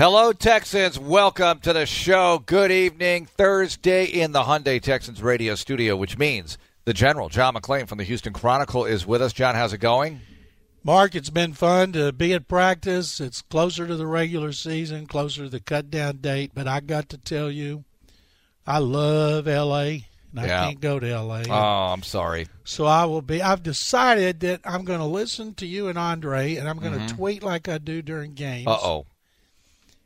Hello, Texans. Welcome to the show. Good evening. Thursday in the Hyundai Texans radio studio, which means the General, John McClain from the Houston Chronicle, is with us. John, how's it going? Mark, it's been fun to be at practice. It's closer to the regular season, closer to the cut down date, but I got to tell you, I love LA and Yeah. I can't go to LA. Oh, I'm sorry. so I will be I've decided that I'm going to listen to you and Andre and I'm going to tweet like I do during games. Uh oh.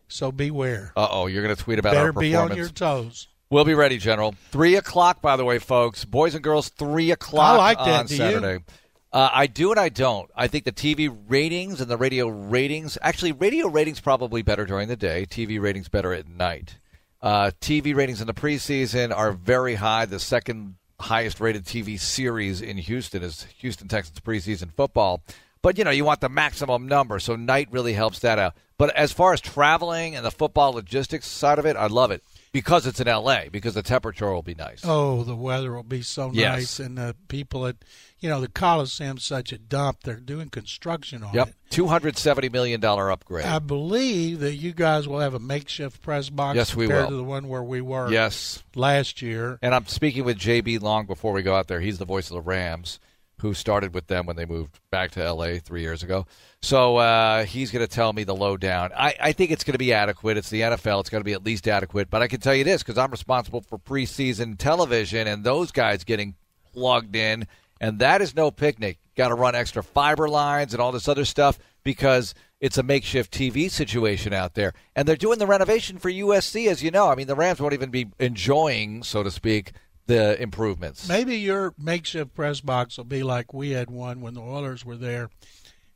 So beware. Uh oh. You're going to tweet about it. Better our be on your toes. We'll be ready, General. Three o'clock, by the way, folks. Boys and girls, three o'clock I like that. on Do you? Saturday. Uh, I do and I don't. I think the TV ratings and the radio ratings, actually, radio ratings probably better during the day. TV ratings better at night. Uh, TV ratings in the preseason are very high. The second highest rated TV series in Houston is Houston Texans preseason football. But you know, you want the maximum number, so night really helps that out. But as far as traveling and the football logistics side of it, I love it because it's in LA because the temperature will be nice. Oh, the weather will be so Yes. nice and the people at you know, the Coliseum's such a dump. They're doing construction on Yep, it. two hundred seventy million dollar upgrade. I believe that you guys will have a makeshift press box Yes, we compared will. to the one where we were yes, last year. and I'm speaking with JB Long before we go out there. He's the voice of the Rams, who started with them when they moved back to LA three years ago. So uh, he's going to tell me the lowdown. I, I think it's going to be adequate. It's the NFL. It's going to be at least adequate. But I can tell you this because I'm responsible for preseason television and those guys getting plugged in, and that is no picnic. Got to run extra fiber lines and all this other stuff because it's a makeshift TV situation out there. And they're doing the renovation for USC, as you know. I mean, the Rams won't even be enjoying, so to speak, the improvements. Maybe your makeshift press box will be like we had one when the Oilers were there. It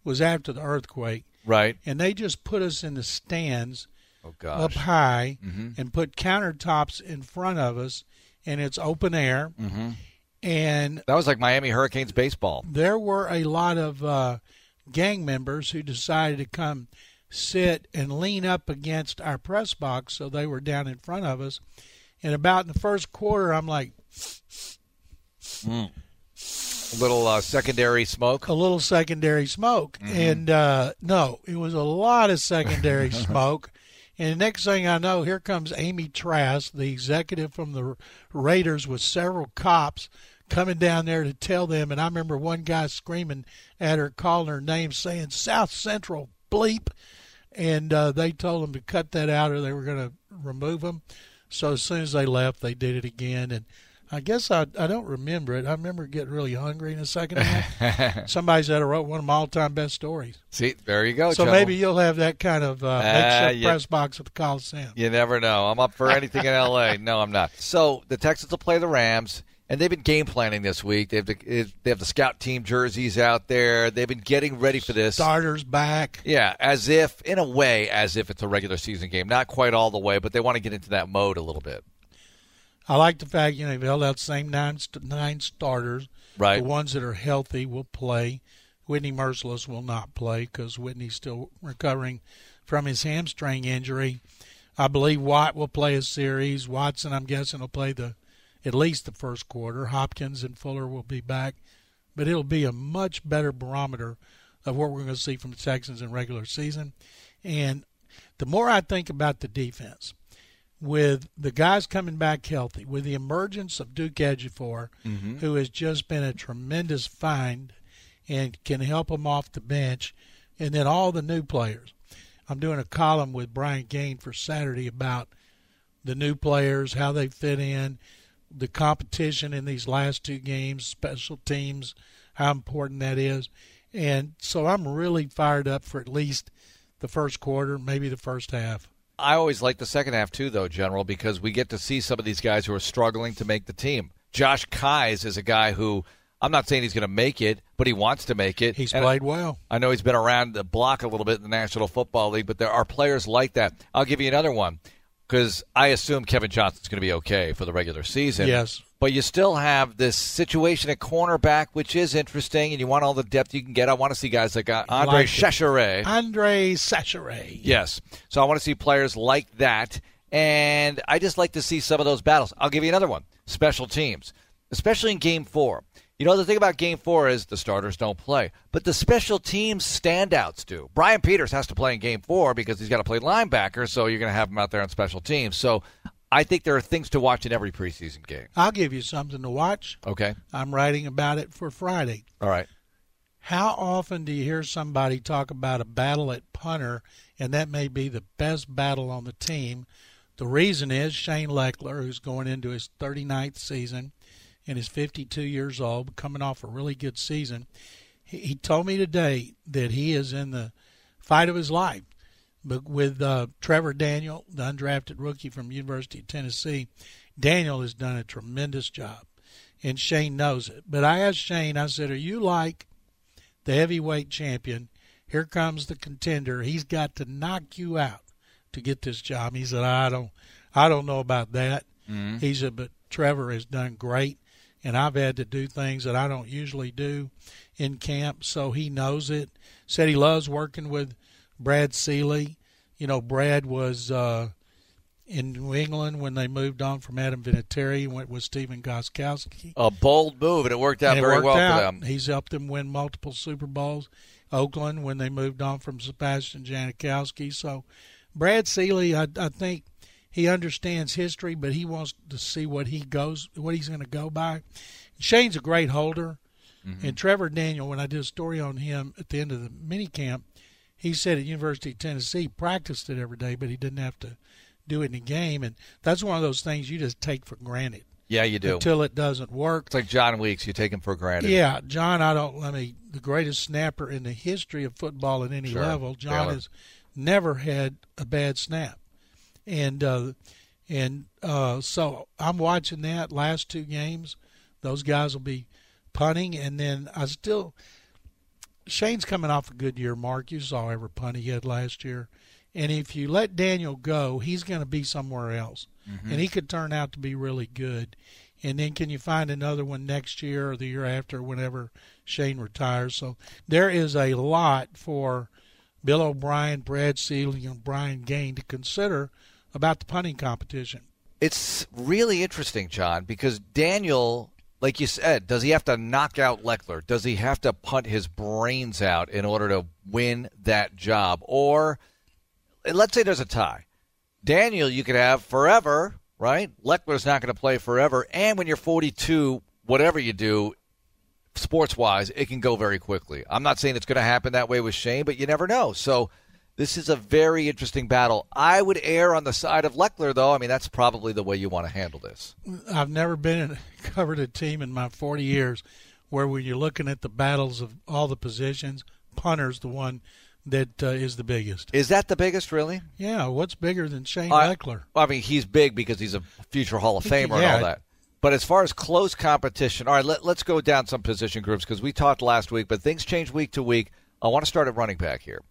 was after the earthquake, Right? and they just put us in the stands Oh, up high Mm-hmm. and put countertops in front of us, and it's open air. Mm-hmm. And That was like Miami Hurricanes baseball. there were a lot of uh, gang members who decided to come sit and lean up against our press box, so they were down in front of us. And about in the first quarter, I'm like, A little uh, secondary smoke. a little secondary smoke. And uh, no, it was a lot of secondary smoke. And the next thing I know, here comes Amy Trask, the executive from the Raiders, with several cops coming down there to tell them. And I remember one guy screaming at her, calling her name, saying South Central bleep. And uh, they told them to cut that out or they were going to remove them. So as soon as they left, they did it again. And I guess I, I don't remember it. I remember getting really hungry in the second half. Somebody said I wrote one of my all-time best stories. See, there you go. so General. maybe you'll have that kind of uh, makeshift yeah. press box at the Coliseum. You never know. I'm up for anything in LA. No, I'm not. So the Texans will play the Rams, and they've been game planning this week. They have the they have the scout team jerseys out there. They've been getting ready for this. Starters back. Yeah, as if, in a way, as if it's a regular season game. Not quite all the way, but they want to get into that mode a little bit. I like the fact you know they've held out the same nine nine starters. Right. The ones that are healthy will play. Whitney Mercilus will not play because Whitney's still recovering from his hamstring injury. I believe Watt will play a series. Watson, I'm guessing, will play the at least the first quarter. Hopkins and Fuller will be back, but it'll be a much better barometer of what we're going to see from the Texans in regular season. And the more I think about the defense, with the guys coming back healthy, with the emergence of Duke Ejiofor, mm-hmm. who has just been a tremendous find and can help them off the bench, and then all the new players. I'm doing a column with Brian Gaine for Saturday about the new players, how they fit in, the competition in these last two games, special teams, how important that is. And so I'm really fired up for at least the first quarter, maybe the first half. I always like the second half too, though, General, because we get to see some of these guys who are struggling to make the team. Josh Keyes is a guy who I'm not saying he's going to make it, but he wants to make it. He's And played well. I know he's been around the block a little bit in the National Football League, but there are players like that. I'll give you another one because I assume Kevin Johnson's going to be okay for the regular season. Yes. But you still have this situation at cornerback, which is interesting, and you want all the depth you can get. I want to see guys like uh, Andre Like it. Andre Chachere. Yes. So I want to see players like that. And I just like to see some of those battles. I'll give you another one special teams, especially in game four. You know, the thing about game four is the starters don't play, but the special teams standouts do. Brian Peters has to play in game four because he's got to play linebacker, so you're going to have him out there on special teams. So I think there are things to watch in every preseason game. I'll give you something to watch. Okay. I'm writing about it for Friday. All right. How often do you hear somebody talk about a battle at punter, and that may be the best battle on the team? The reason is Shane Lechler, who's going into his 39th season and is 52 years old, coming off a really good season. He, he told me today that he is in the fight of his life. But with uh, Trevor Daniel, the undrafted rookie from University of Tennessee, Daniel has done a tremendous job, and Shane knows it. But I asked Shane, I said, "Are you like the heavyweight champion. Here comes the contender. He's got to knock you out to get this job. He said, I don't, I don't know about that. Mm-hmm. He said, but Trevor has done great, and I've had to do things that I don't usually do in camp, so he knows it. Said he loves working with Brad Seely. You know, Brad was uh, in New England when they moved on from Adam Vinatieri and went with Stephen Gostkowski. A bold move, and it worked out it very worked well out. for them. He's helped them win multiple Super Bowls. Oakland when they moved on from Sebastian Janikowski. So Brad Seely, I, I think he understands history, but he wants to see what he goes, what he's going to go by. Shane's a great holder, mm-hmm. and Trevor Daniel. When I did a story on him at the end of the mini camp, he said at University of Tennessee practiced it every day, but he didn't have to do it in a game, and that's one of those things you just take for granted Yeah, you do. until it doesn't work. It's like Jon Weeks. You take him for granted. Yeah, John, I don't. I mean, the greatest snapper in the history of football at any Sure. level. John Baylor. has never had a bad snap, and uh, and uh, so I'm watching that last two games. Those guys will be punting, and then I still. Shane's coming off a good year, Mark. You saw every punt he had last year. And if you let Daniel go, he's going to be somewhere else. And he could turn out to be really good. And then can you find another one next year or the year after, whenever Shane retires? So there is a lot for Bill O'Brien, Brad Seely, and Brian Gaine to consider about the punting competition. It's really interesting, John, because Daniel, like you said, does he have to knock out Lechler? Does he have to punt his brains out in order to win that job? Or let's say there's a tie. Daniel, you could have forever, right? Lechler's not going to play forever. And when you're 42, whatever you do, sports wise, it can go very quickly. I'm not saying it's going to happen that way with Shane, but you never know. So this is a very interesting battle. I would err on the side of Lechler, though. I mean, that's probably the way you want to handle this. I've never been in, covered a team in my 40 years where when you're looking at the battles of all the positions, punter's the one that uh, is the biggest. Is that the biggest, really? Yeah, what's bigger than Shane I- Lechler? I mean, he's big because he's a future Hall of Famer and all that. But as far as close competition, all right, let, let's go down some position groups because we talked last week, but things change week to week. I want to start at running back here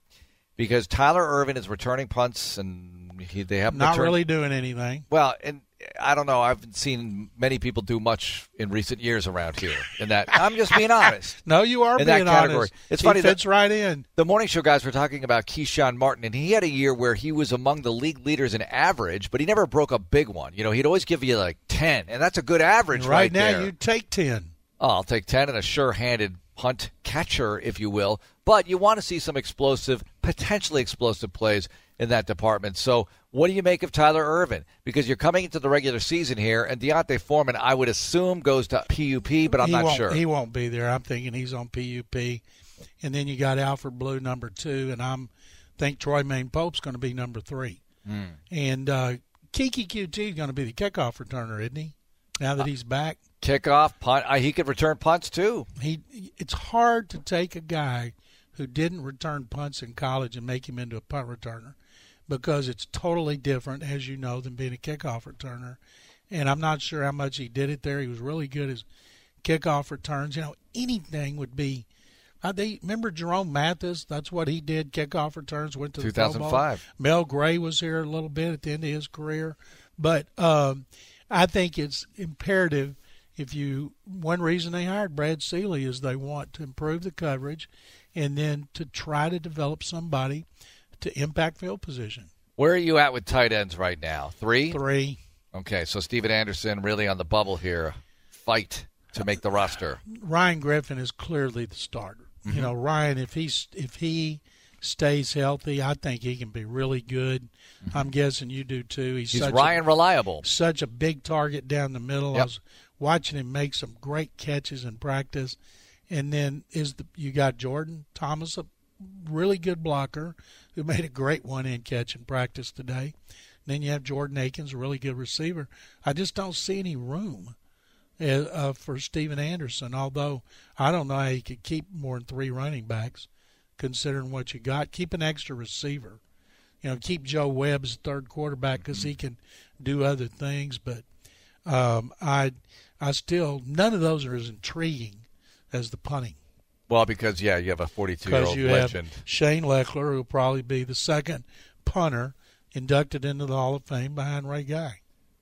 because Tyler Ervin is returning punts and he, they have Not returned- really doing anything. Well, and I don't know. I haven't seen many people do much in recent years around here. In that, I'm just being honest. No, you are In that category. honest. It's he funny that- fits right in. The morning show guys were talking about Keshawn Martin, and he had a year where he was among the league leaders in average, but he never broke a big one. You know, he'd always give you like ten, and that's a good average And right, right, now, you take ten. Oh, I'll take 10 and a sure handed punt catcher, if you will. But you want to see some explosive, potentially explosive plays in that department. So, what do you make of Tyler Ervin? Because you're coming into the regular season here, and D'Onta Foreman, I would assume, goes to PUP, but I'm he not sure. He won't be there. I'm thinking he's on PUP, and then you got Alfred Blue number two, and I'm think Troymaine Pope's going to be number three, Hmm. and uh, Keke Coutee is going to be the kickoff returner, isn't he? Now that he's back, Kickoff, punt. Uh, he could return punts too. he it's hard to take a guy who didn't return punts in college and make him into a punt returner because it's totally different, as you know, than being a kickoff returner. And I'm not sure how much he did it there. He was really good as kickoff returns. You know, anything would be. Uh, they remember Jerome Mathis. That's what he did. Kickoff returns went to the Pro Bowl. 2005. Mel Gray was here a little bit at the end of his career, but um, I think it's imperative. If you one reason they hired Brad Seely is they want to improve the coverage, and then to try to develop somebody to impact field position. Where are you at with tight ends right now? Three? Three. Okay, so Stephen Anderson really on the bubble here. Fight. to make the roster? Ryan Griffin is clearly the starter. Mm-hmm. You know, Ryan, if he's if he stays healthy, I think he can be really good. Mm-hmm. I'm guessing you do too. He's, He's Ryan a, reliable. Such a big target down the middle. Yep. I was watching him make some great catches in practice. And then is the you got Jordan Thomas, a really good blocker who made a great one in catch in practice today. And then you have Jordan Akins, a really good receiver. I just don't see any room uh, uh, for Stephen Anderson. Although I don't know how you could keep more than three running backs, considering what you got. Keep an extra receiver. You know, keep Joe Webb as third quarterback because he can do other things. But um, I, I still none of those are as intriguing as the punting. Well, because yeah, you have a 42 year old legend, Shane Lechler, who will probably be the second punter inducted into the Hall of Fame behind Ray Guy.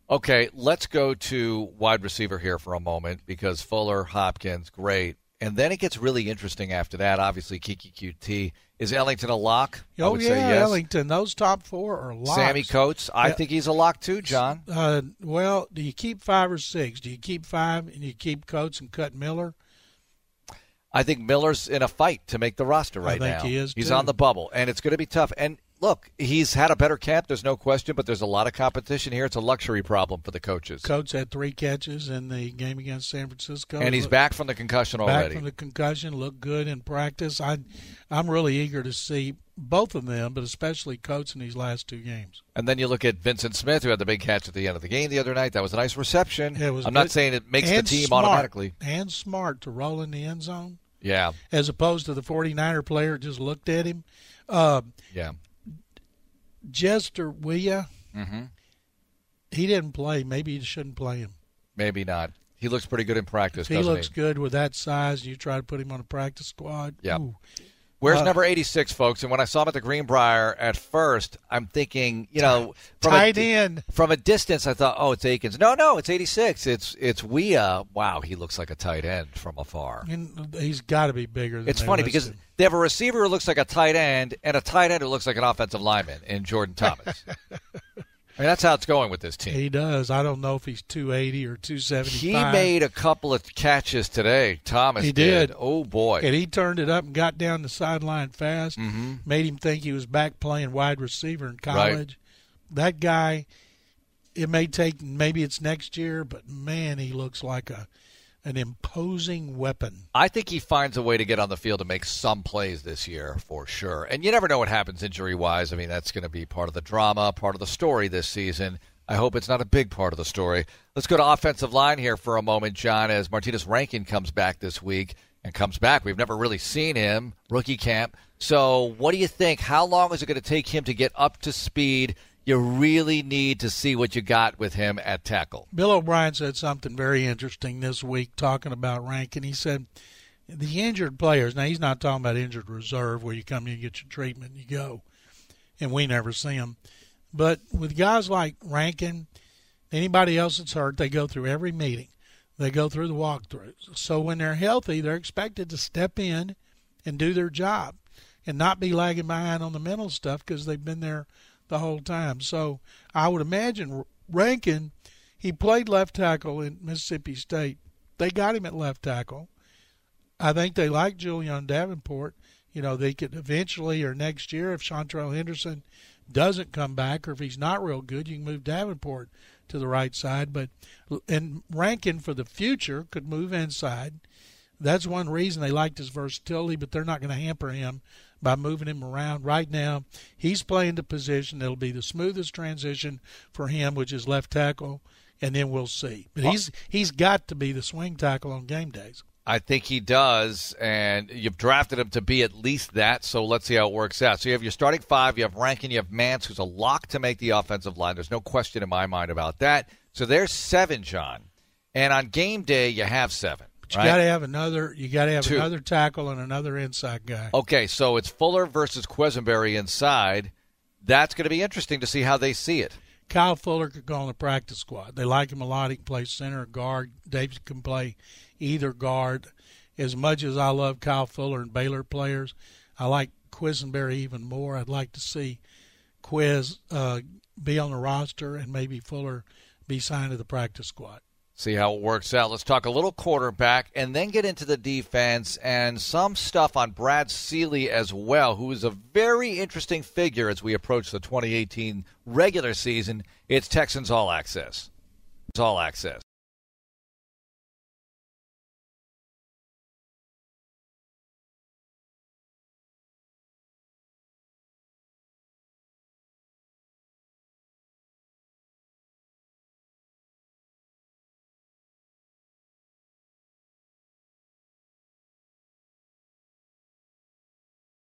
Okay, let's go to wide receiver here for a moment because Fuller, Hopkins, great. And then it gets really interesting after that. Obviously, Keke Coutee. Is Ellington a lock? Oh, yeah, yes. Ellington. Those top four are locks. Sammy Coates. I yeah. think he's a lock too, John. Uh, well, do you keep five or six? Do you keep five and you keep Coates and cut Miller? I think Miller's in a fight to make the roster right now. he is. He's too. on the bubble, and it's going to be tough. And look, he's had a better camp. There's no question, but there's a lot of competition here. It's a luxury problem for the coaches. Coates had three catches in the game against San Francisco, and he's back from the concussion already. Back from the concussion, looked good in practice. I, I'm really eager to see both of them, but especially Coates in these last two games. And then you look at Vyncint Smith, who had the big catch at the end of the game the other night. That was a nice reception. It was I'm good. not saying it makes the team smart, automatically. And smart to roll in the end zone. Yeah. As opposed to the 49er player just looked at him. Uh, yeah. Jester Weah, mm-hmm. he didn't play. Maybe you shouldn't play him. Maybe not. He looks pretty good in practice. If he looks he? good with that size. You try to put him on a practice squad. Yeah. Where's uh, number 86, folks? And when I saw him at the Greenbrier at first, I'm thinking, you know, from tight a, end. From a distance, I thought, oh, it's Akins. No, no, it's 86. It's it's Weah. Wow, he looks like a tight end from afar. And he's got to be bigger. it's funny because they have a receiver who looks like a tight end and a tight end who looks like an offensive lineman in Jordan Thomas. I mean, that's how it's going with this team. He does. I don't know if he's 280 or 275. He made a couple of catches today. Thomas he did. did. Oh boy! And he turned it up and got down the sideline fast. Mm-hmm. Made him think he was back playing wide receiver in college. Right. That guy. It may take maybe it's next year, but man, he looks like a an imposing weapon. I think he finds a way to get on the field to make some plays this year for sure. And you never know what happens injury wise. I mean, that's going to be part of the drama, part of the story this season. I hope it's not a big part of the story. Let's go to offensive line here for a moment, John, as Martinez Rankin comes back this week and comes back. We've never really seen him, rookie camp. So, what do you think? How long is it going to take him to get up to speed you really need to see what you got with him at tackle. Bill O'Brien said something very interesting this week talking about Rankin. He said the injured players, now he's not talking about injured reserve where you come in and get your treatment and you go, and we never see them. But with guys like Rankin, anybody else that's hurt, they go through every meeting. They go through the walkthroughs. So when they're healthy, they're expected to step in and do their job and not be lagging behind on the mental stuff because they've been there – the whole time. So I would imagine Rankin, he played left tackle in Mississippi State. They got him at left tackle. I think they like Julian Davenport. You know, they could eventually or next year, if Seantrel Henderson doesn't come back or if he's not real good, you can move Davenport to the right side. But and Rankin for the future could move inside. That's one reason they liked his versatility, but they're not going to hamper him by moving him around. Right now, he's playing the position that'll be the smoothest transition for him, which is left tackle, and then we'll see. But he's he's got to be the swing tackle on game days. I think he does, and you've drafted him to be at least that. So let's see how it works out. So you have your starting five. You have Rankin. You have Mancz, who's a lock to make the offensive line. There's no question in my mind about that. So there's seven, John. And on game day, you have seven. But you right? got to have another. You got to have Two. another tackle and another inside guy. Okay, so it's Fuller versus Quessenberry inside. That's going to be interesting to see how they see it. Kyle Fuller could go on the practice squad. They like him a lot. He can play center or guard. Davis can play either guard. As much as I love Kyle Fuller and Baylor players, I like Quessenberry even more. I'd like to see Quiz uh, be on the roster and maybe Fuller be signed to the practice squad. See how it works out. Let's talk a little quarterback and then get into the defense and some stuff on Brad Seely as well, who is a very interesting figure as we approach the 2018 regular season. It's Texans All Access. It's All Access.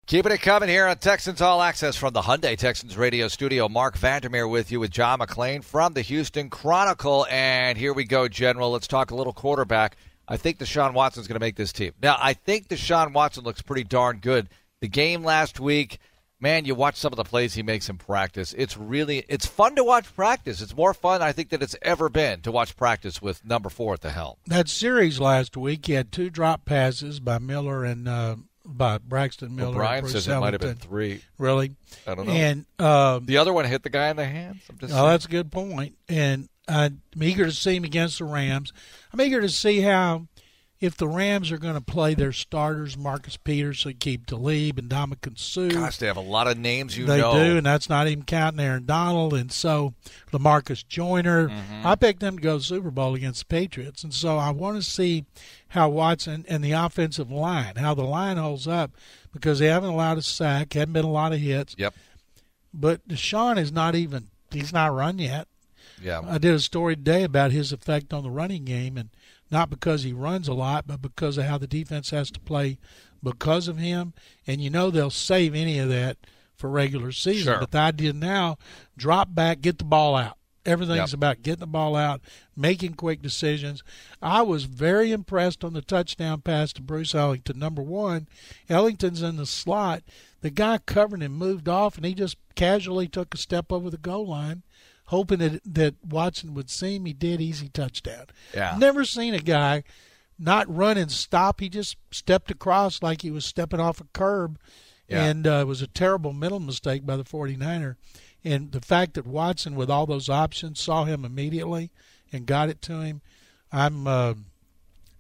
Keeping it coming here on Texans All Access from the Hyundai Texans radio studio. Marc Vandermeer with you with John McClain from the Houston Chronicle. And here we go, General. Let's talk a little quarterback. I think Deshaun Watson's going to make this team. Now, I think Deshaun Watson looks pretty darn good. The game last week, man, you watch some of the plays he makes in practice. It's really it's fun to watch practice. It's more fun, I think, than it's ever been to watch practice with number four at the helm. That series last week, he had two drop passes by Miller and uh, by Braxton Miller. Well, Brian says it might have been three. Really? I don't know. And um, the other one hit the guy in the hands. I'm just Oh, saying. that's a good point. And I'm eager to see him against the Rams. I'm eager to see how, if the Rams are going to play their starters, Marcus Peters, Aqib Talib and Ndamukong Suh. Gosh, they have a lot of names you they know. do, and that's not even counting Aaron Donald. And so Lamarcus Joyner, Mm-hmm. I picked them to go to Super Bowl against the Patriots. And so I want to see how Watson and the offensive line, how the line holds up, because they haven't allowed a sack, haven't been a lot of hits. Yep. But Deshaun is not even, he's not run yet. Yeah. I did a story today about his effect on the running game, and not because he runs a lot, but because of how the defense has to play because of him. And you know they'll save any of that for regular season. Sure. But the idea now, drop back, get the ball out. Everything's Yep. about getting the ball out, making quick decisions. I was very impressed on the touchdown pass to Bruce Ellington. Number one, Ellington's in the slot. The guy covering him moved off, and he just casually took a step over the goal line, hoping that that Watson would see him. He did. Easy touchdown. Yeah. Never seen a guy not run and stop. He just stepped across like he was stepping off a curb. Yeah. And uh, it was a terrible mental mistake by the 49er. And the fact that Watson, with all those options, saw him immediately and got it to him, I'm uh,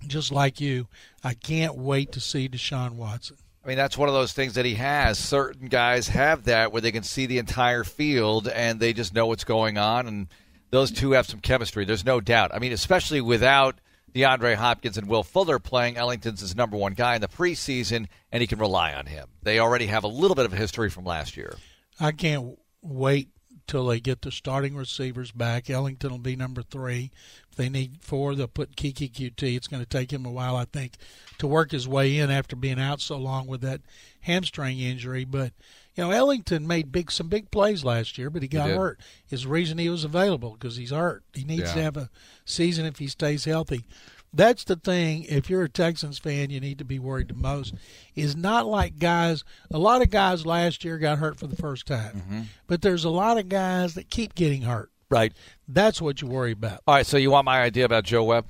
just like you. I can't wait to see Deshaun Watson. I mean, that's one of those things that he has. Certain guys have that where they can see the entire field and they just know what's going on. And those two have some chemistry. There's no doubt. I mean, especially without DeAndre Hopkins and Will Fuller playing, Ellington's his number one guy in the preseason, and he can rely on him. They already have a little bit of a history from last year. I can't wait till they get the starting receivers back. Ellington will be number three. They need four, they'll put Keke Coutee. It's going to take him a while, I think, to work his way in after being out so long with that hamstring injury. But you know, Ellington made big some big plays last year, but he got did. hurt. Is the reason he was available because he's hurt. He needs Yeah. to have a season if he stays healthy. That's the thing. If you're a Texans fan, you need to be worried the most. Is not like guys. A lot of guys last year got hurt for the first time, Mm-hmm. but there's a lot of guys that keep getting hurt. Right. That's what you worry about. All right, so you want my idea about Joe Webb?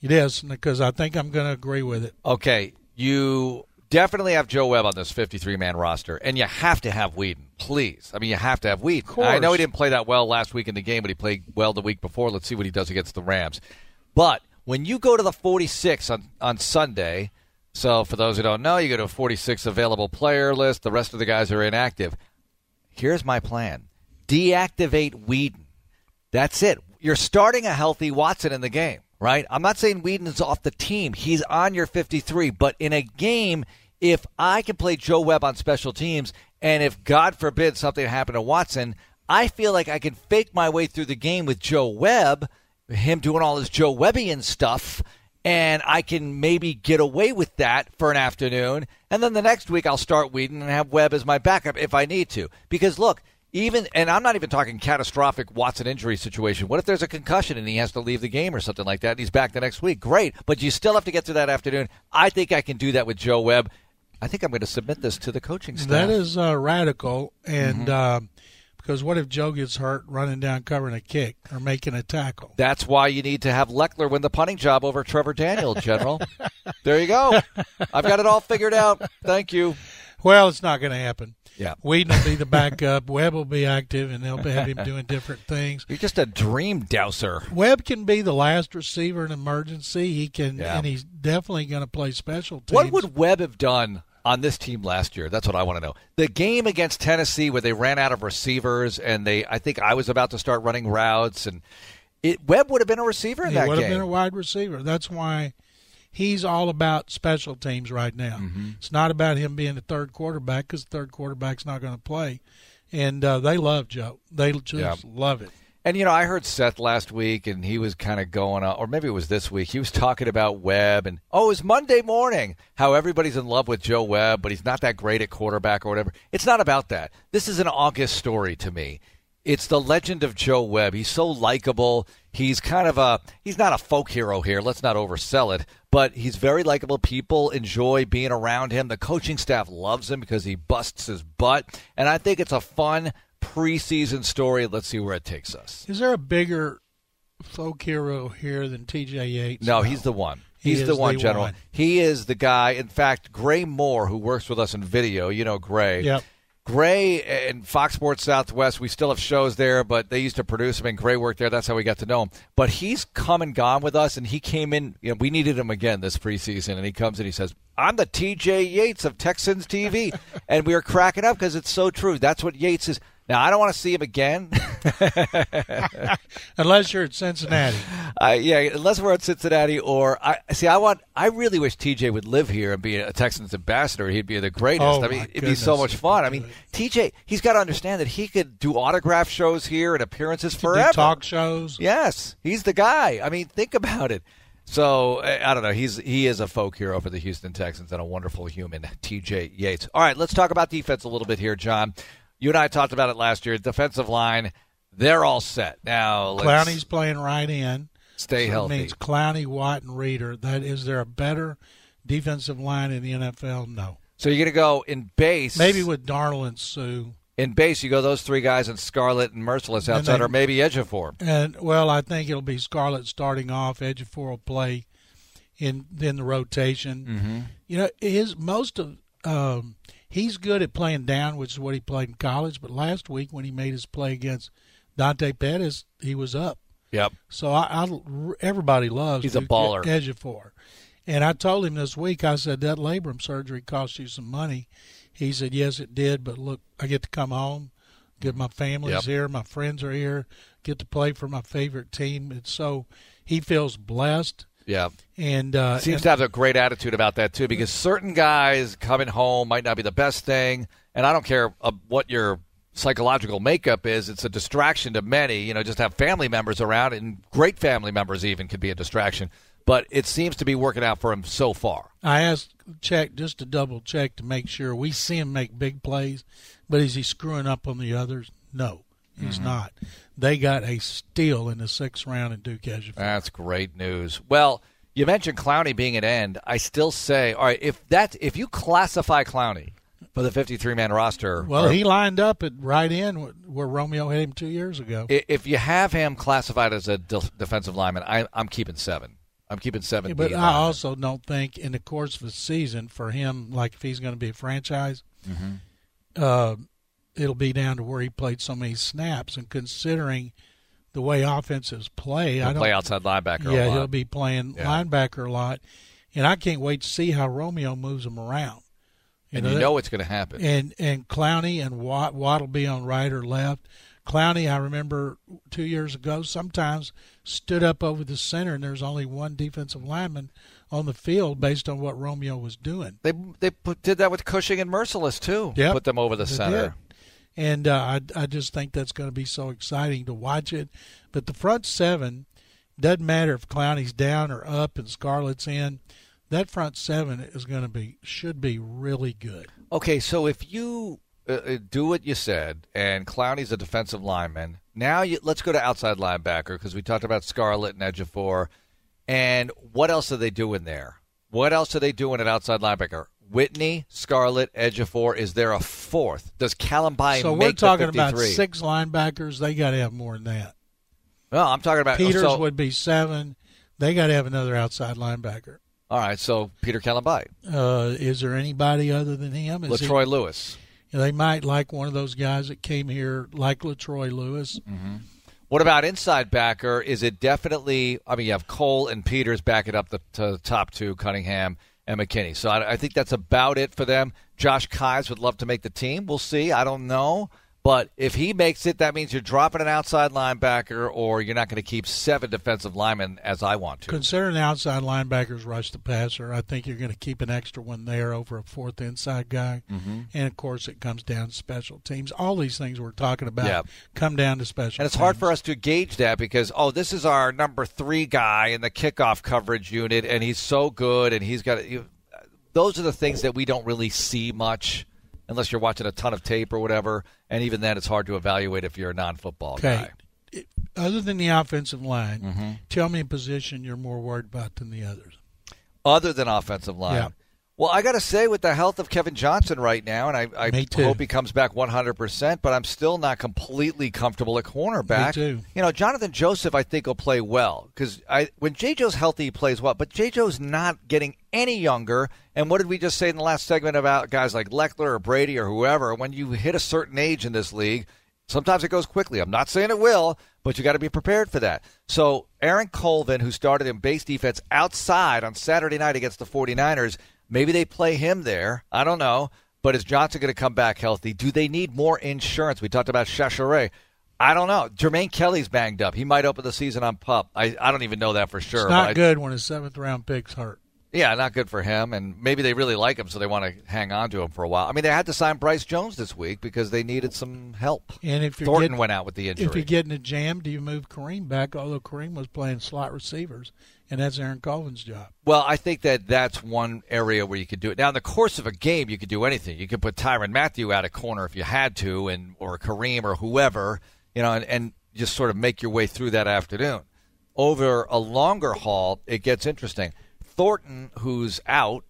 It is because I think I'm going to agree with it. Okay, you definitely have Joe Webb on this 53 man roster, and you have to have Weeden, please. I mean, you have to have Weeden. course. I know he didn't play that well last week in the game, but he played well the week before. Let's see what he does against the Rams. But when you go to the 46 on, on Sunday, so for those who don't know, you go to a 46 available player list, the rest of the guys are inactive. Here's my plan deactivate Weeden. That's it. You're starting a healthy Watson in the game, right? I'm not saying Weeden is off the team. He's on your 53. But in a game, if I can play Joe Webb on special teams, and if God forbid something happened to Watson, I feel like I can fake my way through the game with Joe Webb, him doing all his Joe Webbian stuff, and I can maybe get away with that for an afternoon. And then the next week I'll start Weeden and have Webb as my backup if I need to. Because look, even and I'm not even talking catastrophic Watson injury situation. What if there's a concussion and he has to leave the game or something like that and he's back the next week? Great, but you still have to get through that afternoon. I think I can do that with Joe Webb. I think I'm going to submit this to the coaching staff. That is uh, radical, and Mm-hmm. uh, because what if Joe gets hurt running down covering a kick or making a tackle? That's why you need to have Lechler win the punting job over Trevor Daniel, General. there you go. I've got it all figured out. Thank you. Well, it's not going to happen. Yeah. Weeden will be the backup. Webb will be active, and they'll have him doing different things. You're just a dream douser. Webb can be the last receiver in emergency. He can, Yeah. and he's definitely going to play special teams. What would Webb have done on this team last year? That's what I want to know. The game against Tennessee where they ran out of receivers and they I think I was about to start running routes and it Webb would have been a receiver in he that would game. have been a wide receiver. That's why he's all about special teams right now. Mm-hmm. It's not about him being the third quarterback because the third quarterback's not going to play. And uh, they love Joe. They just Yeah. love it. And you know, I heard Seth last week, and he was kind of going on, or maybe it was this week. He was talking about Webb, and oh, it's Monday morning. How everybody's in love with Joe Webb, but he's not that great at quarterback or whatever. It's not about that. This is an August story to me. It's the legend of Joe Webb. He's so likable. He's kind of a he's not a folk hero here. Let's not oversell it, but he's very likable. People enjoy being around him. The coaching staff loves him because he busts his butt, and I think it's a fun preseason story. Let's see where it takes us. Is there a bigger folk hero here than T.J. Yates? No, he's the one. He's is the one, the General. one. He is the guy. In fact, Gray Moore, who works with us in video, you know Gray. Yep. Gray and Fox Sports Southwest, we still have shows there, but they used to produce him, and Gray worked there. That's how we got to know him. But he's come and gone with us, and he came in. You know, we needed him again this preseason, and he comes and he says, "I'm the T.J. Yates of Texans TV," and we are cracking up because it's so true. That's what Yates is. Now, I don't want to see him again. Unless you're at Cincinnati. Uh, yeah, unless we're at Cincinnati or I see. I want. I really wish TJ would live here and be a Texans ambassador. He'd be the greatest. Oh, I mean, it'd be so much fun. I mean. TJ, he's got to understand that he could do autograph shows here and appearances forever. talk shows. Yes, he's the guy. I mean, think about it. So I don't know. He's he is a folk hero for the Houston Texans and a wonderful human, T.J. Yates. All right, let's talk about defense a little bit here, John. You and I talked about it last year. Defensive line, they're all set now. Let's Clowney's playing right in. stay So healthy. It means Clowney, Watt, and Reader. That is there a better defensive line in the NFL? No. So you're going to go in base. Maybe with Darnold and Suh. in base, you go those three guys and Scarlett and Mercilus And outside, or maybe Ejiofor. And well, I think it'll be Scarlett starting off. Ejiofor will play in in the rotation. Mm-hmm. You know, his most of um, he's good at playing down, which is what he played in college. But last week when he made his play against Dante Pettis, he was up. Yep. So I, I everybody loves. He's a baller. Ejiofor. And I told him this week. I said that labrum surgery cost you some money. He said yes, it did. But look, I get to come home, get my family's Yep. here, my friends are here, get to play for my favorite team. And so he feels blessed. Yeah. And uh, Seems and- to have a great attitude about that too, because certain guys coming home might not be the best thing, and I don't care uh, what your psychological makeup is. It's a distraction to many. You know, just have family members around, and great family members even could be a distraction. But it seems to be working out for him so far. I asked check just to double check to make sure we see him make big plays, but is he screwing up on the others? No, he's Mm-hmm. not. They got a steal in the sixth round in Duke Ejiofor. That's great news. Well, you mentioned Clowney being an end. I still say, all right, if that if you classify Clowney for the 53 man roster, Well, or he lined up at right in where Romeo hit him two years ago. if you have him classified as a de- defensive lineman, I, I'm keeping seven. I'm keeping seven. but I linemen. also don't think in the course of a season for him, like if he's going to be a franchise, Mm-hmm. uh, it'll be down to where he played so many snaps. And considering the way offenses play, He'll I don't play outside linebacker. a Yeah, he'll be playing Yeah. linebacker a lot, and I can't wait to see how Romeo moves him around. and you know it's going to happen. and and Clowney and Watt Watt will be on right or left. Clowney, I remember two years ago, sometimes stood up over the center, and there's only one defensive lineman on the field based on what Romeo was doing. they they put, did that with Cushing and Mercilus too. Yep, put them over the they center. did. And uh, I, I just think that's going to be so exciting to watch it. But the front seven doesn't matter if Clowney's down or up and Scarlett's in. That front seven is going to be should be really good. Okay, so if you uh, uh, do what you said, and Clowney's a defensive lineman, now you, let's go to outside linebacker because we talked about Scarlett and Ejiofor. And what else are they doing there? What else are they doing at outside linebacker? Whitney, Scarlett, Ejiofor. Is there a fourth? Does Kalambayi so we're talking about six linebackers. They got to have more than that. No, I'm talking about Peters so- would be seven. They got to have another outside linebacker. All right, so Peter Kalambayi, Uh, is there anybody other than him? Is he- Latroy Lewis. they might like one of those guys that came here, like Latroy Lewis. What about inside backer? Is it definitely? I mean, you have Cole and Peters backing up the, to the top two, Cunningham and McKinney. So I, I think that's about it for them. Josh Keyes would love to make the team. We'll see. I don't know. But if he makes it, that means you're dropping an outside linebacker, or you're not going to keep seven defensive linemen as I want to. Considering the outside linebackers rush the passer, I think you're going to keep an extra one there over a fourth inside guy. Mm-hmm. And of course, it comes down to special teams. All these things we're talking about Yeah. come down to special. And it's hard for us to gauge that because oh, this is our number three guy in the kickoff coverage unit, and he's so good, and he's got. You, those are the things that we don't really see much unless you're watching a ton of tape or whatever. And even then, it's hard to evaluate if you're a non-football Okay. guy. Other than the offensive line, Mm-hmm. tell me a position you're more worried about than the others. Other than offensive line. Yeah. Well, I got to say, with the health of Kevin Johnson right now, and I, I hope he comes back 100%, but I'm still not completely comfortable at cornerback. Me too. You know, Jonathan Joseph, I think, will play well because when J. Joe's healthy, he plays well. But J. Joe's not getting any younger. And what did we just say in the last segment about guys like Lechler or Brady or whoever? When you hit a certain age in this league, sometimes it goes quickly. I'm not saying it will, but you got to be prepared for that. So Aaron Colvin, who started in base defense outside on Saturday night against the 49ers, maybe they play him there. I don't know. But is Johnson going to come back healthy? Do they need more insurance? We talked about Chachere. I don't know. Jermaine Kelly's banged up. He might open the season on pup. I, I don't even know that for sure. It's not good when a seventh round pick's hurt. Yeah, not good for him, and maybe they really like him, so they want to hang on to him for a while. I mean, they had to sign Bryce Jones this week because they needed some help. And if you're Thornton getting, went out with the injury. if you get in a jam, do you move Kareem back? Although Kareem was playing slot receivers, and that's Aaron Colvin's job. well, I think that that's one area where you could do it. Now, in the course of a game, you could do anything. You could put Tyrann Mathieu out at corner if you had to, and or Kareem or whoever, you know, and, and just sort of make your way through that afternoon. Over a longer haul, it gets interesting. Thornton, who's out,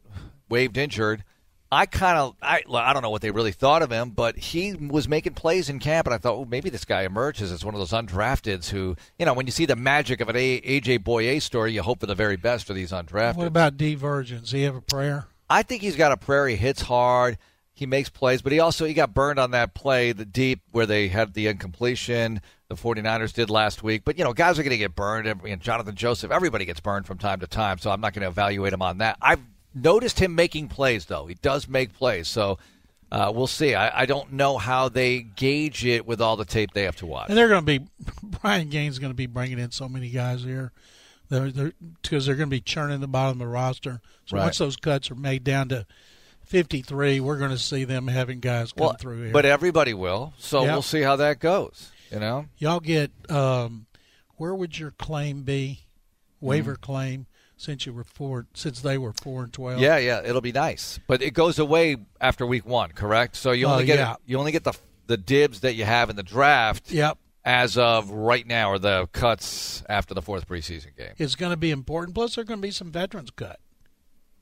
waived injured. I kind of I well, I don't know what they really thought of him, but he was making plays in camp, and I thought, oh, maybe this guy emerges as one of those undrafteds who, you know, when you see the magic of an a- AJ Bouye story, you hope for the very best for these undrafted. What about Dee Virgin? Does he have a prayer? I think he's got a prayer. He hits hard. He makes plays, but he also he got burned on that play, the deep where they had the incompletion. The 49ers did last week. But, you know, guys are going to get burned. Mean, Jonathan Joseph, everybody gets burned from time to time, so I'm not going to evaluate him on that. I've noticed him making plays, though. He does make plays, so uh, we'll see. I, I don't know how they gauge it with all the tape they have to watch. And they're going to be Brian Gaine's going to be bringing in so many guys here. They're, they're because they're going to be churning the bottom of the roster. So Right. once those cuts are made down to 53, we're going to see them having guys come Well, through here. but everybody will, so Yeah. we'll see how that goes. You know, Y'all get um, where would your claim be? Waiver claim since you were four since they were four and twelve. Yeah, yeah, it'll be nice, but it goes away after week one, correct? So you Uh, only get yeah. you only get the the dibs that you have in the draft Yep. as of right now, or the cuts after the fourth preseason game. It's going to be important. Plus, there are going to be some veterans cut.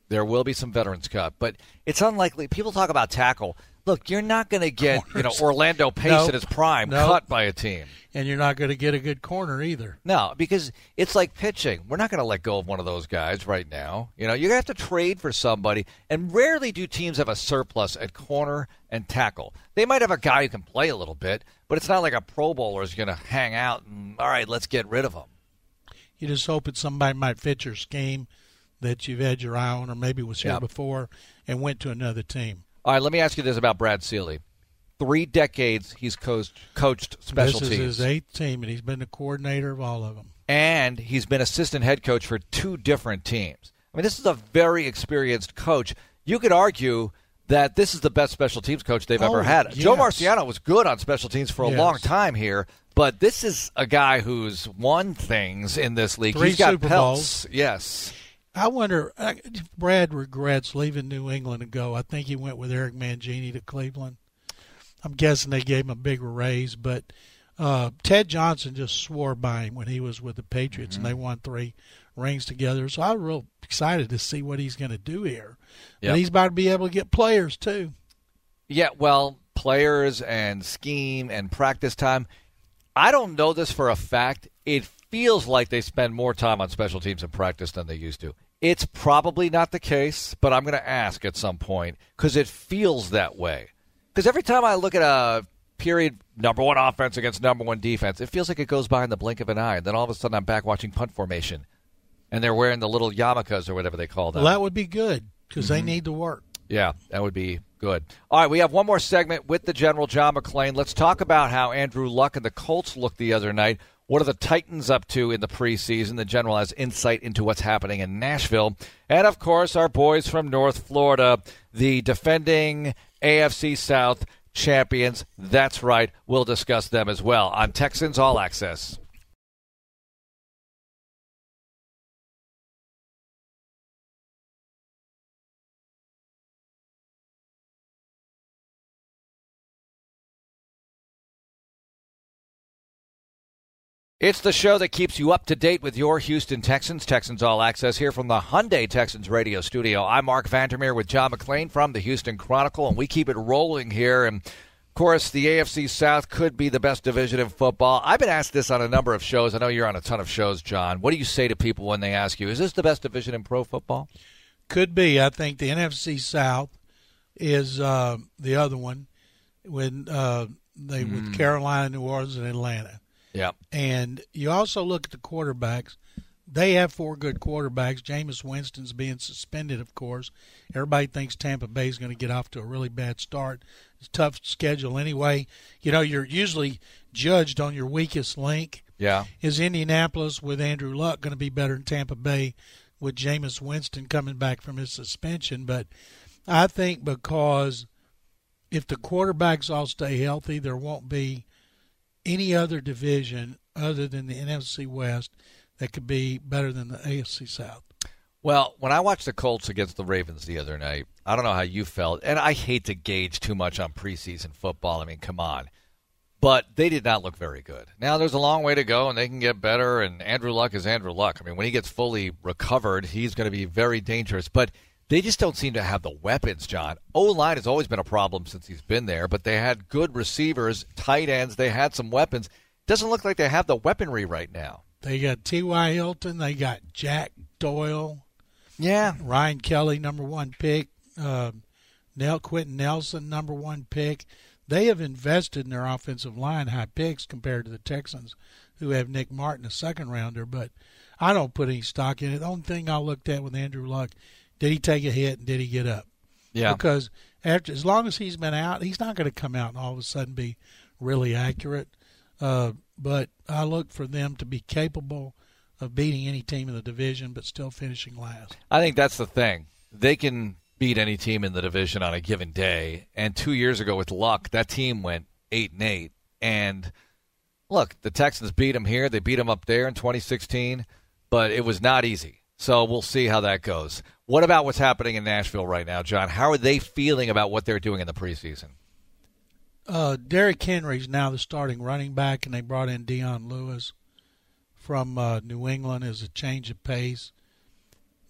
There will be some veterans cut, but it's unlikely. People talk about tackle. Look, you're not going to get you know Orlando Pace Nope. at his prime Nope. cut by a team. And you're not going to get a good corner either. No, because it's like pitching. We're not going to let go of one of those guys right now. You know, you're going to have to trade for somebody. And rarely do teams have a surplus at corner and tackle. They might have a guy who can play a little bit, but it's not like a Pro Bowler is going to hang out and, all right, let's get rid of him. You just hope that somebody might fit your scheme that you've had your eye on, or maybe was here Yep. before and went to another team. All right, let me ask you this about Brad Seely. Three decades he's coached, coached special teams. this is teams. his eighth team, and he's been the coordinator of all of them. and he's been assistant head coach for two different teams. I mean, this is a very experienced coach. You could argue that this is the best special teams coach they've Oh, ever had. Joe. Marciano was good on special teams for a Yes. long time here, but this is a guy who's won things in this league. Three he's got Super pelts. Yes. I wonder uh, if Brad regrets leaving New England to go. I think he went with Eric Mangini to Cleveland. I'm guessing they gave him a bigger raise, but uh, Ted Johnson just swore by him when he was with the Patriots, and they Mm-hmm. won three rings together. So I'm real excited to see what he's going to do here. Yep. And he's about to be able to get players too. Yeah, well, players and scheme and practice time. I don't know this for a fact. It feels like they spend more time on special teams in practice than they used to. It's probably not the case, but I'm going to ask at some point because it feels that way. Because every time I look at a period number one offense against number one defense, it feels like it goes by in the blink of an eye. And then all of a sudden, I'm back watching punt formation, and they're wearing the little yarmulkes or whatever they call them. Well, that would be good because mm-hmm. they need to work. Yeah, that would be good. All right, we have one more segment with the General John McClain. Let's talk about how Andrew Luck and the Colts looked the other night. What are the Titans up to in the preseason? The general has insight into what's happening in Nashville. And of course, our boys from North Florida, the defending AFC South champions. That's right. We'll discuss them as well on Texans All Access. It's the show that keeps you up to date with your Houston Texans. Texans All Access here from the Hyundai Texans radio studio. I'm Marc Vandermeer with John McClain from the Houston Chronicle, and we keep it rolling here. And of course, the AFC South could be the best division in football. I've been asked this on a number of shows. I know you're on a ton of shows, John. What do you say to people when they ask you, is this the best division in pro football? Could be. I think the NFC South is uh, the other one when uh, they mm. with hmm. Carolina, New Orleans, and Atlanta. Yeah. And you also look at the quarterbacks. They have four good quarterbacks. Jameis Winston's being suspended, of course. Everybody thinks Tampa Bay is going to get off to a really bad start. It's a tough schedule anyway. You know, you're usually judged on your weakest link. Yeah. Is Indianapolis with Andrew Luck going to be better than Tampa Bay with Jameis Winston coming back from his suspension? But I think because if the quarterbacks all stay healthy, there won't be any other division other than the NFC West that could be better than the AFC South? Well, when I watched the Colts against the Ravens the other night, I don't know how you felt, and I hate to gauge too much on preseason football. I mean, come on. But they did not look very good. Now there's a long way to go, and they can get better. And Andrew Luck is Andrew Luck. I mean, when he gets fully recovered, he's going to be very dangerous. But they just don't seem to have the weapons, John. O line has always been a problem since he's been there, but they had good receivers, tight ends, they had some weapons. Doesn't look like they have the weaponry right now. They got T.Y. Hilton, they got Jack Doyle. Yeah. Ryan Kelly, number one pick. Uh, Nell Quenton Nelson, number one pick. They have invested in their offensive line high picks compared to the Texans, who have Nick Martin, a second rounder. But I don't put any stock in it. The only thing I looked at with Andrew Luck did he take a hit and did he get up? Yeah. Because after as long as he's been out, he's not going to come out and all of a sudden be really accurate. Uh, but I look for them to be capable of beating any team in the division, but still finishing last. I think that's the thing. They can beat any team in the division on a given day. And two years ago, with luck, that team went eight and eight. And look, the Texans beat them here. They beat them up there in 2016, but it was not easy. So we'll see how that goes. What about what's happening in Nashville right now, John? How are they feeling about what they're doing in the preseason? Uh, Derrick Henry's now the starting running back, and they brought in Dion Lewis from uh, New England as a change of pace.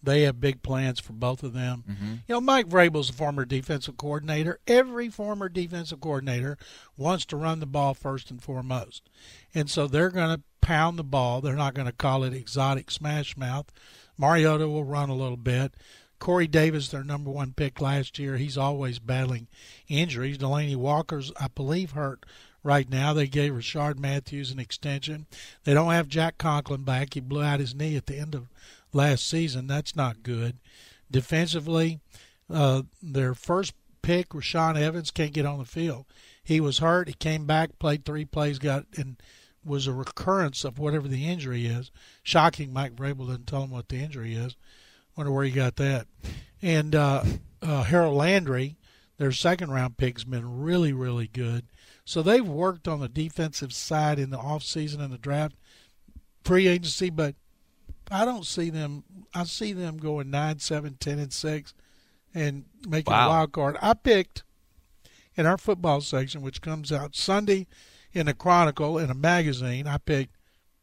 They have big plans for both of them. Mm-hmm. You know, Mike Vrabel's a former defensive coordinator. Every former defensive coordinator wants to run the ball first and foremost. And so they're going to pound the ball. They're not going to call it exotic smash mouth. Mariota will run a little bit. Corey Davis, their number one pick last year, he's always battling injuries. Delanie Walker's, I believe, hurt right now. They gave Rishard Matthews an extension. They don't have Jack Conklin back. He blew out his knee at the end of last season. That's not good. Defensively, uh, their first pick, Rashaan Evans, can't get on the field. He was hurt. He came back, played three plays, got and was a recurrence of whatever the injury is. Shocking, Mike Vrabel didn't tell him what the injury is. Wonder where he got that. And uh, uh, Harold Landry, their second round pick, has been really, really good. So they've worked on the defensive side in the off season and the draft, free agency, but I don't see them. I see them going nine, seven, ten, and six, and making wow. a wild card. I picked in our football section, which comes out Sunday in the Chronicle in a magazine, I picked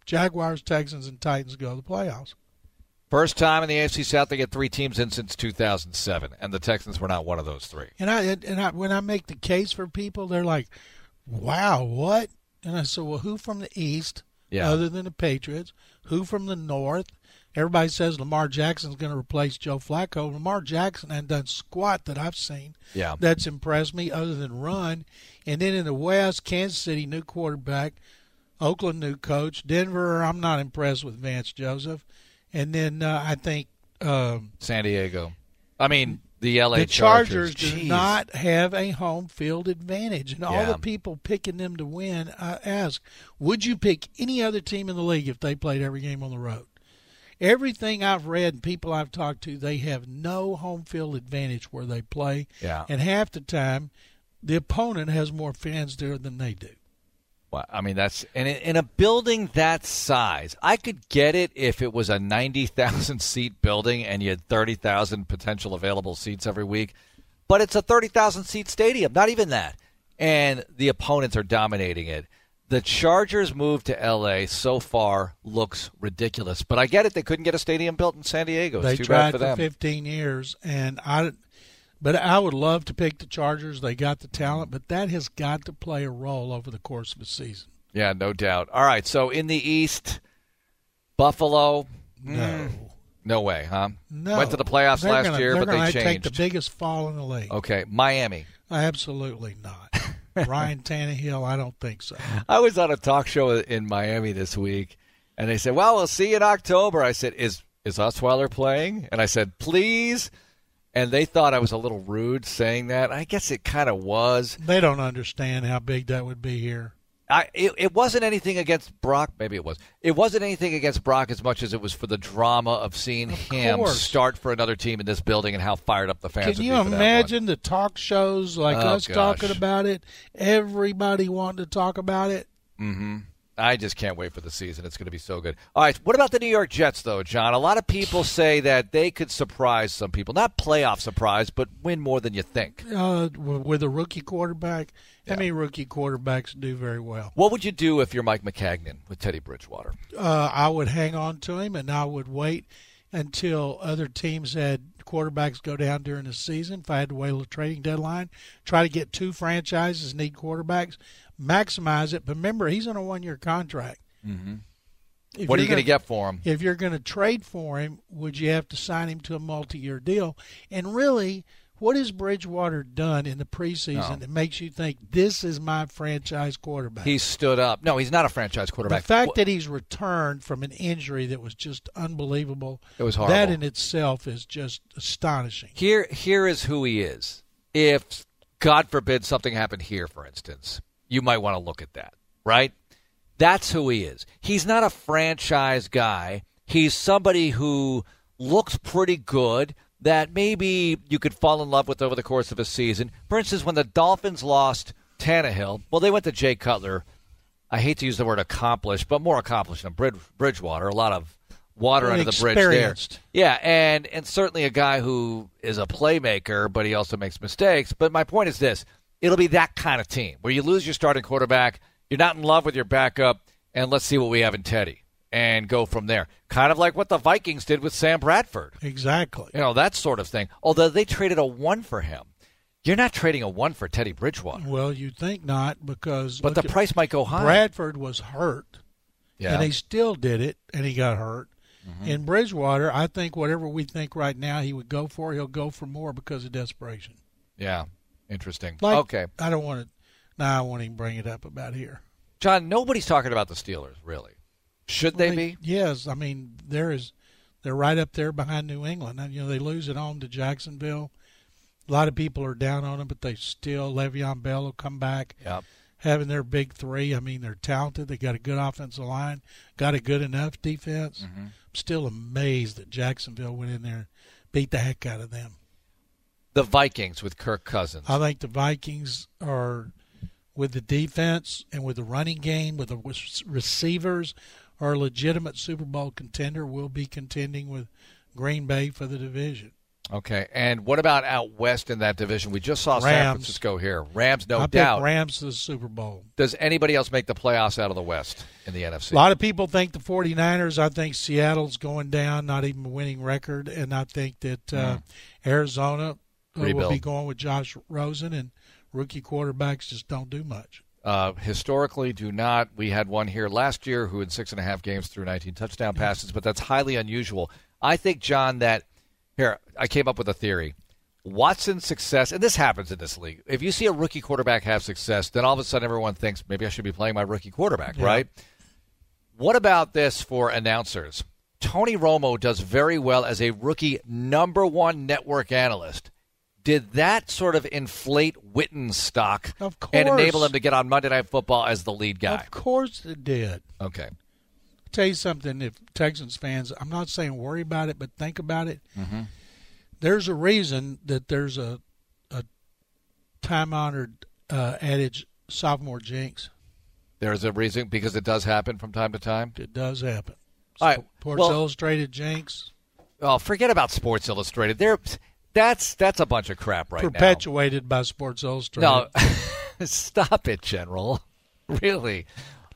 Jaguars, Texans, and Titans go to the playoffs. First time in the AFC South they get three teams in since 2007, and the Texans were not one of those three. And I and I, when I make the case for people, they're like, "Wow, what?" And I said, "Well, who from the East, yeah. other than the Patriots? Who from the North? Everybody says Lamar Jackson's going to replace Joe Flacco. Lamar Jackson hasn't done squat that I've seen. Yeah. That's impressed me other than run. And then in the West, Kansas City, new quarterback. Oakland, new coach. Denver, I'm not impressed with Vance Joseph. And then uh, I think um, San Diego. I mean, the LA the Chargers, do not have a home field advantage. And all the people picking them to win, I ask, would you pick any other team in the league if they played every game on the road? Everything I've read and people I've talked to, they have no home field advantage where they play. Yeah. And half the time, the opponent has more fans there than they do. Well, I mean, that's and in, in a building that size, I could get it if it was a ninety thousand seat building and you had thirty thousand potential available seats every week. But it's a thirty thousand seat stadium, not even that, and the opponents are dominating it. The Chargers' move to LA so far looks ridiculous, but I get it. They couldn't get a stadium built in San Diego. It's they too tried bad for for them. 15 years, and I. But I would love to pick the Chargers. They got the talent, but that has got to play a role over the course of a season. Yeah, no doubt. All right, so in the East, Buffalo. No. mm, no way, huh? No. Went to the playoffs They're last gonna- year, but they gonna take changed. the biggest fall in the league. Okay, Miami. Absolutely not. Ryan Tannehill, I don't think so. I was on a talk show in Miami this week, and they said, "Well, we'll see you in October." I said, "Is is Osweiler playing?" And I said, "Please." And they thought I was a little rude saying that. I guess it kind of was. They don't understand how big that would be here. I it, it wasn't anything against Brock. Maybe it was. It wasn't anything against Brock as much as it was for the drama of seeing him course. start for another team in this building and how fired up the fans. Can you be for that one. imagine the talk shows like Oh, us talking about it? Everybody wanting to talk about it. Mm-hmm. I just can't wait for the season. It's going to be so good. All right, what about the New York Jets, though, John? A lot of people say that they could surprise some people. Not playoff surprise, but win more than you think. Uh, with a rookie quarterback, Yeah. how many rookie quarterbacks do very well? What would you do if you're Mike Maccagnan with Teddy Bridgewater? uh, I would hang on to him and I would wait until other teams had quarterbacks go down during the season. If I had to wait till the trading deadline, try to get two franchises need quarterbacks, maximize it. But remember, he's on a one-year contract. Mm-hmm. what are you going to get for him? If you're going to trade for him, would you have to sign him to a multi-year deal? And really, what has Bridgewater done in the preseason No. that makes you think this is my franchise quarterback? He stood up. No, he's not a franchise quarterback. The fact that he's returned from an injury that was just unbelievable. It was horrible. That in itself is just astonishing. Here, here is who he is. If God forbid something happened here, for instance, you might want to look at that, right? That's who he is. He's not a franchise guy. He's somebody who looks pretty good that maybe you could fall in love with over the course of a season. For instance, when the Dolphins lost Tannehill, well, they went to Jay Cutler. I hate to use the word accomplished, but more accomplished than Brid- Bridgewater. A lot of water under the bridge there. Yeah, and and certainly a guy who is a playmaker, but he also makes mistakes. But my point is this: it'll be that kind of team where you lose your starting quarterback, you're not in love with your backup, and let's see what we have in Teddy and go from there. Kind of like what the Vikings did with Sam Bradford. Exactly. You know, that sort of thing. Although they traded a one for him. You're not trading a one for Teddy Bridgewater. Well, you'd think not because But the at- price might go high. Bradford was hurt, yeah. and he still did it, and he got hurt. Mm-hmm. In Bridgewater, I think whatever we think right now he would go for, he'll go for more because of desperation. yeah. Interesting. Like, okay. I don't want to. Now I won't even bring it up about here. John, nobody's talking about the Steelers, really. Should they Well, be? Yes, I mean there is. They're right up there behind New England. And, you know they lose at home to Jacksonville. A lot of people are down on them, but they still Le'Veon Bell will come back, Yep. having their big three. I mean they're talented. They got a good offensive line, got a good enough defense. Mm-hmm. I'm still amazed that Jacksonville went in there, and beat the heck out of them. The Vikings with Kirk Cousins. I think the Vikings are with the defense and with the running game, with the receivers, are a legitimate Super Bowl contender. Will be contending with Green Bay for the division. Okay, and what about out west in that division? We just saw San Francisco here. Rams, no I doubt. Rams to the Super Bowl. Does anybody else make the playoffs out of the West in the NFC? A lot of people think the 49ers. I think Seattle's going down, not even a winning record, and I think that uh, Arizona uh, will be going with Josh Rosen, and rookie quarterbacks just don't do much. Uh, historically, do not. We had one here last year who in six and a half games threw 19 touchdown passes, but that's highly unusual. I think, John, that here I came up with a theory. Watson's success, and this happens in this league. If you see a rookie quarterback have success, then all of a sudden everyone thinks maybe I should be playing my rookie quarterback, Yeah. right? What about this for announcers? Tony Romo does very well as a rookie number one network analyst. Did that sort of inflate Witten's stock Of and enable him to get on Monday Night Football as the lead guy? Of course it did. Okay. tell you something if Texans fans I'm not saying worry about it but think about it Mm-hmm. there's a reason that there's a a time honored uh, adage sophomore jinx There's a reason because it does happen from time to time. it does happen All right. Sports Well- Illustrated jinx Oh, forget about Sports Illustrated. There, that's that's a bunch of crap right now. perpetuated by Sports Illustrated No, stop it, General. Really.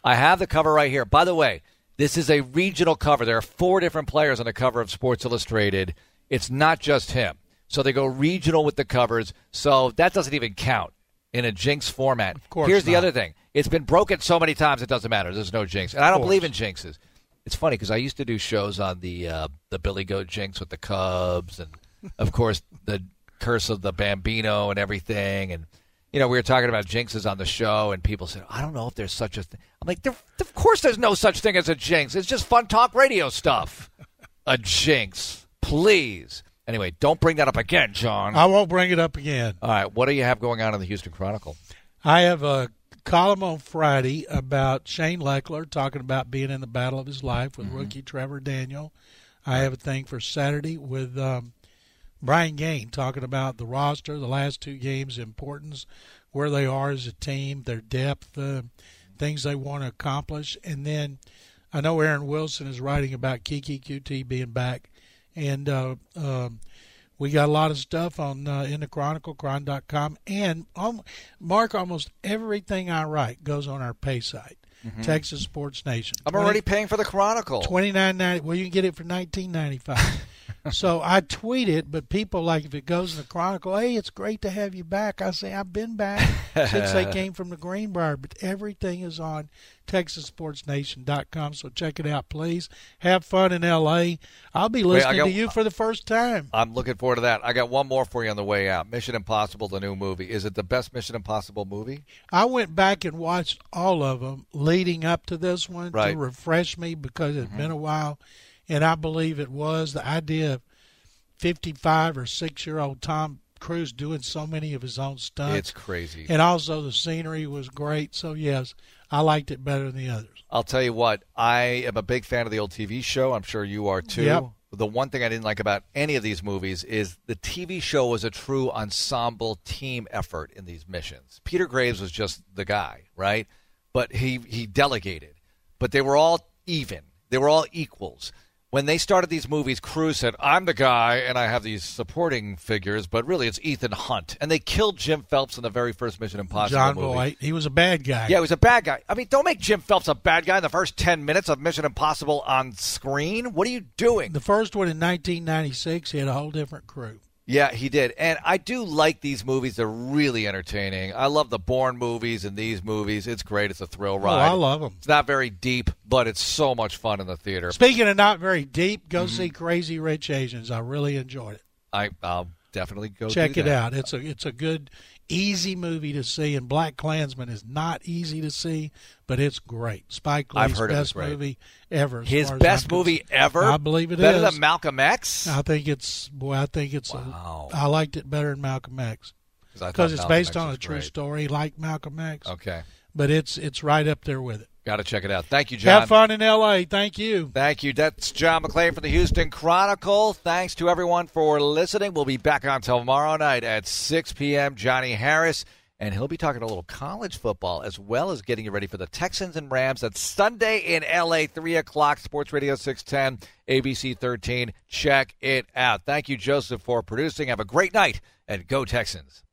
I have the cover right here. By the way, this is a regional cover. There are four different players on the cover of Sports Illustrated. It's not just him. So they go regional with the covers. So that doesn't even count in a jinx format. Of course Here's the other thing. It's been broken so many times it doesn't matter. There's no jinx. And I don't believe in jinxes. It's funny because I used to do shows on the uh, the Billy Goat jinx with the Cubs and of course the curse of the Bambino and everything and you know, we were talking about jinxes on the show, and people said, "I don't know if there's such a thing." I'm like, there, "Of course, there's no such thing as a jinx. It's just fun talk radio stuff." a jinx, please. Anyway, don't bring that up again, John. I won't bring it up again All right, what do you have going on in the Houston Chronicle? I have a column on Friday about Shane Lechler talking about being in the battle of his life with rookie Trevor Daniel. I have a thing for Saturday with um, Brian Gaine talking about the roster, the last two games, importance, where they are as a team, their depth, uh, things they want to accomplish, and then I know Aaron Wilson is writing about Keke Coutee being back, and uh, um, we got a lot of stuff on uh, in the Chronicle, chron.com, and um, Mark, almost everything I write goes on our pay site, Texas Sports Nation. I'm already paying for the Chronicle. twenty nine ninety. Well, you can get it for nineteen ninety five. so I tweet it, but people like if it goes in the Chronicle, hey, it's great to have you back. I say I've been back since they came from the Greenbrier, but everything is on TexasSportsNation.com. So check it out, please. Have fun in L.A. I'll be Wait, listening got- to you for the first time. I'm looking forward to that. I got one more for you on the way out. Mission Impossible, the new movie. Is it the best Mission Impossible movie? I went back and watched all of them leading up to this one Right. to refresh me because it had mm-hmm. been a while, and I believe it was the idea of fifty-five or six-year-old Tom Cruise doing so many of his own stunts, It's crazy. and also the scenery was great. So yes, I liked it better than the others. I'll tell you what, I am a big fan of the old TV show. I'm sure you are too. Yep. The one thing I didn't like about any of these movies is the TV show was a true ensemble team effort in these missions. Peter Graves was just the guy, right? But he he delegated. But they were all even. They were all equals. When they started these movies, Cruise said, "I'm the guy, and I have these supporting figures, but really it's Ethan Hunt." And they killed Jim Phelps in the very first Mission Impossible John movie. Voight, he was a bad guy. Yeah, he was a bad guy. I mean, don't make Jim Phelps a bad guy in the first 10 minutes of Mission Impossible on screen. What are you doing? The first one in 1996, he had a whole different crew. Yeah, he did. And I do like these movies. They're really entertaining. I love the Bourne movies and these movies. It's great. It's a thrill Oh, ride. I love them. It's not very deep, but it's so much fun in the theater. Speaking of not very deep, go Mm-hmm. see Crazy Rich Asians. I really enjoyed it. I, I'll definitely go Check it that. out. It's a it's a good, easy movie to see. And BlacKkKlansman is not easy to see, but it's great. Spike Lee's I've heard best movie ever. His best movie ever? I believe it Better is. than Malcolm X? I think it's boy. I think it's. Wow. A, I liked it better than Malcolm X because it's Malcolm based X on a true great. story, like Malcolm X. Okay. But it's it's right up there with it. Got to check it out. Thank you, John. Have fun in L.A. Thank you. Thank you. That's John McClain from the Houston Chronicle. Thanks to everyone for listening. We'll be back on tomorrow night at 6 p.m. Johnny Harris, and he'll be talking a little college football as well as getting you ready for the Texans and Rams. That's Sunday in L.A., 3 o'clock, Sports Radio 610, ABC 13. Check it out. Thank you, Joseph, for producing. Have a great night, and go Texans.